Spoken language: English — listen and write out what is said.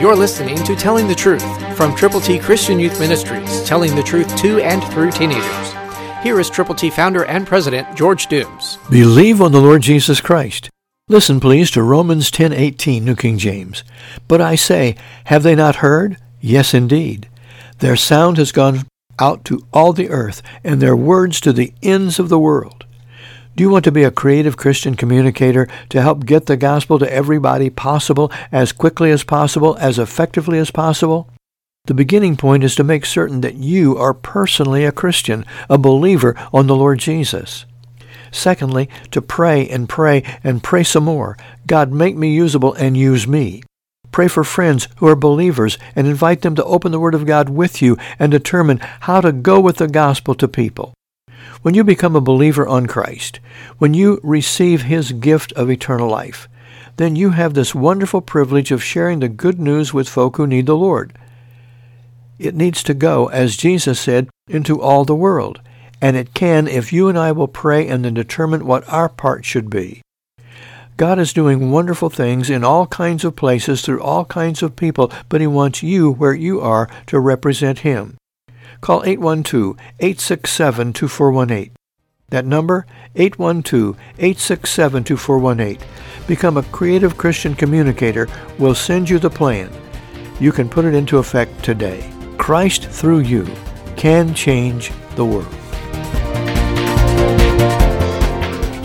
You're listening to Telling the Truth from Triple T Christian Youth Ministries, telling the truth to and through teenagers. Here is Triple T founder and president George Dooms. Believe on the Lord Jesus Christ. Listen, please, to Romans 10:18, New King James. But I say, have they not heard? Yes, indeed. Their sound has gone out to all the earth, and their words to the ends of the world. Do you want to be a creative Christian communicator to help get the gospel to everybody possible as quickly as possible, as effectively as possible? The beginning point is to make certain that you are personally a Christian, a believer on the Lord Jesus. Secondly, to pray and pray and pray some more. God, make me usable and use me. Pray for friends who are believers and invite them to open the Word of God with you and determine how to go with the gospel to people. When you become a believer on Christ, when you receive His gift of eternal life, then you have this wonderful privilege of sharing the good news with folk who need the Lord. It needs to go, as Jesus said, into all the world, and it can if you and I will pray and then determine what our part should be. God is doing wonderful things in all kinds of places through all kinds of people, but He wants you where you are to represent Him. Call 812-867-2418. That number, 812-867-2418. Become a creative Christian communicator. We'll send you the plan. You can put it into effect today. Christ through you can change the world.